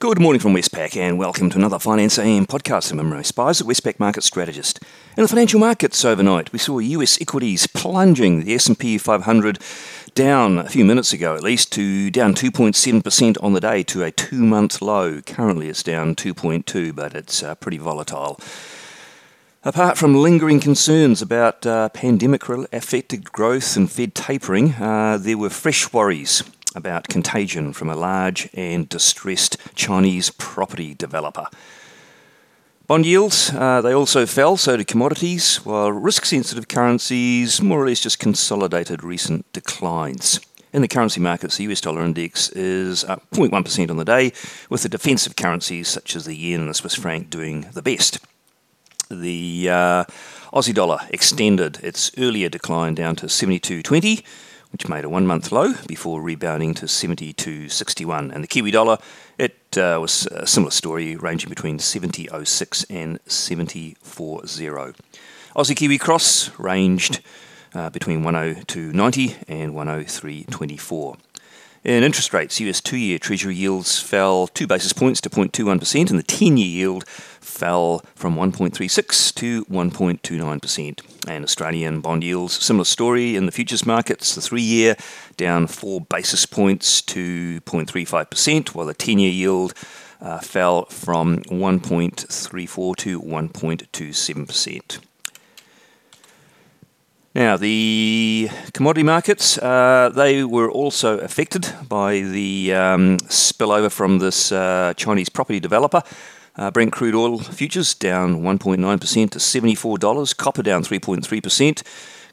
Good morning from Westpac and welcome to another Finance AM podcast. I'm Imre Speizer, a Westpac market strategist. In the financial markets overnight, we saw US equities plunging, the S&P 500 down a few minutes ago at least to down 2.7% on the day to a two-month low. Currently it's down 2.2, but it's uh, pretty volatile. Apart from lingering concerns about uh, pandemic affected growth and Fed tapering, uh, there were fresh worries about contagion from a large and distressed Chinese property developer. Bond yields, uh, they also fell, so did commodities, while risk sensitive currencies more or less just consolidated recent declines. In the currency markets, the US dollar index is up 0.1% on the day, with the defensive currencies such as the yen and the Swiss franc doing the best. The uh, Aussie dollar extended its earlier decline down to 72.20 which made a one month low before rebounding to 72.61. And the Kiwi dollar, it uh, was a similar story, ranging between 70.06 and 70.40. Aussie Kiwi cross ranged uh, between 102.90 and 103.24. In interest rates, US two year Treasury yields fell two basis points to 0.21%, and the 10 year yield fell from 1.36 to 1.29%. And Australian bond yields, similar story in the futures markets. The three year down four basis points to 0.35%, while the 10 year yield uh, fell from 1.34 to 1.27%. Now, the commodity markets, uh, they were also affected by the um, spillover from this uh, Chinese property developer. Uh, Brent crude oil futures down 1.9% to $74, copper down 3.3%.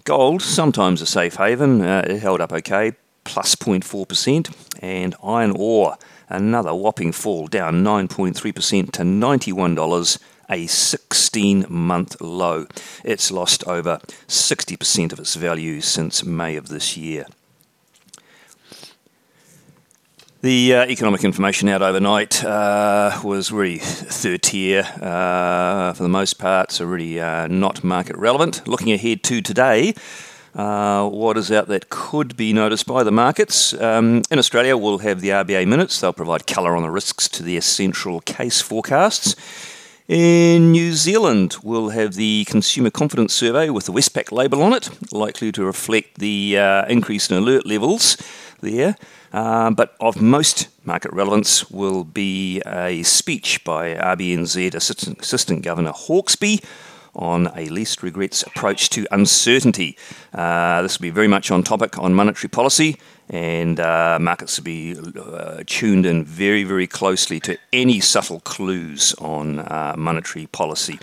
Gold, sometimes a safe haven, uh, it held up okay, plus 0.4%. And iron ore, another whopping fall, down 9.3% to $91 a 16 month low. It's lost over 60% of its value since May of this year. The uh, economic information out overnight uh, was really third tier uh, for the most part, so really uh, not market relevant. Looking ahead to today, uh, what is out that could be noticed by the markets? Um, in Australia, we'll have the RBA minutes. They'll provide colour on the risks to their central case forecasts. In New Zealand, we'll have the Consumer Confidence Survey with the Westpac label on it, likely to reflect the uh, increase in alert levels there. Uh, but of most market relevance will be a speech by RBNZ Assistant, Assistant Governor Hawkesby on a least regrets approach to uncertainty. Uh, this will be very much on topic on monetary policy, and uh, markets will be uh, tuned in very, very closely to any subtle clues on uh, monetary policy.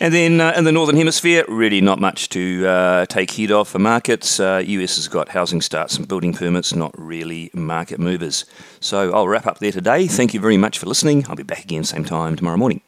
And then uh, in the Northern Hemisphere, really not much to uh, take heed of for markets. US has got housing starts and building permits, not really market movers. So I'll wrap up there today. Thank you very much for listening. I'll be back again same time tomorrow morning.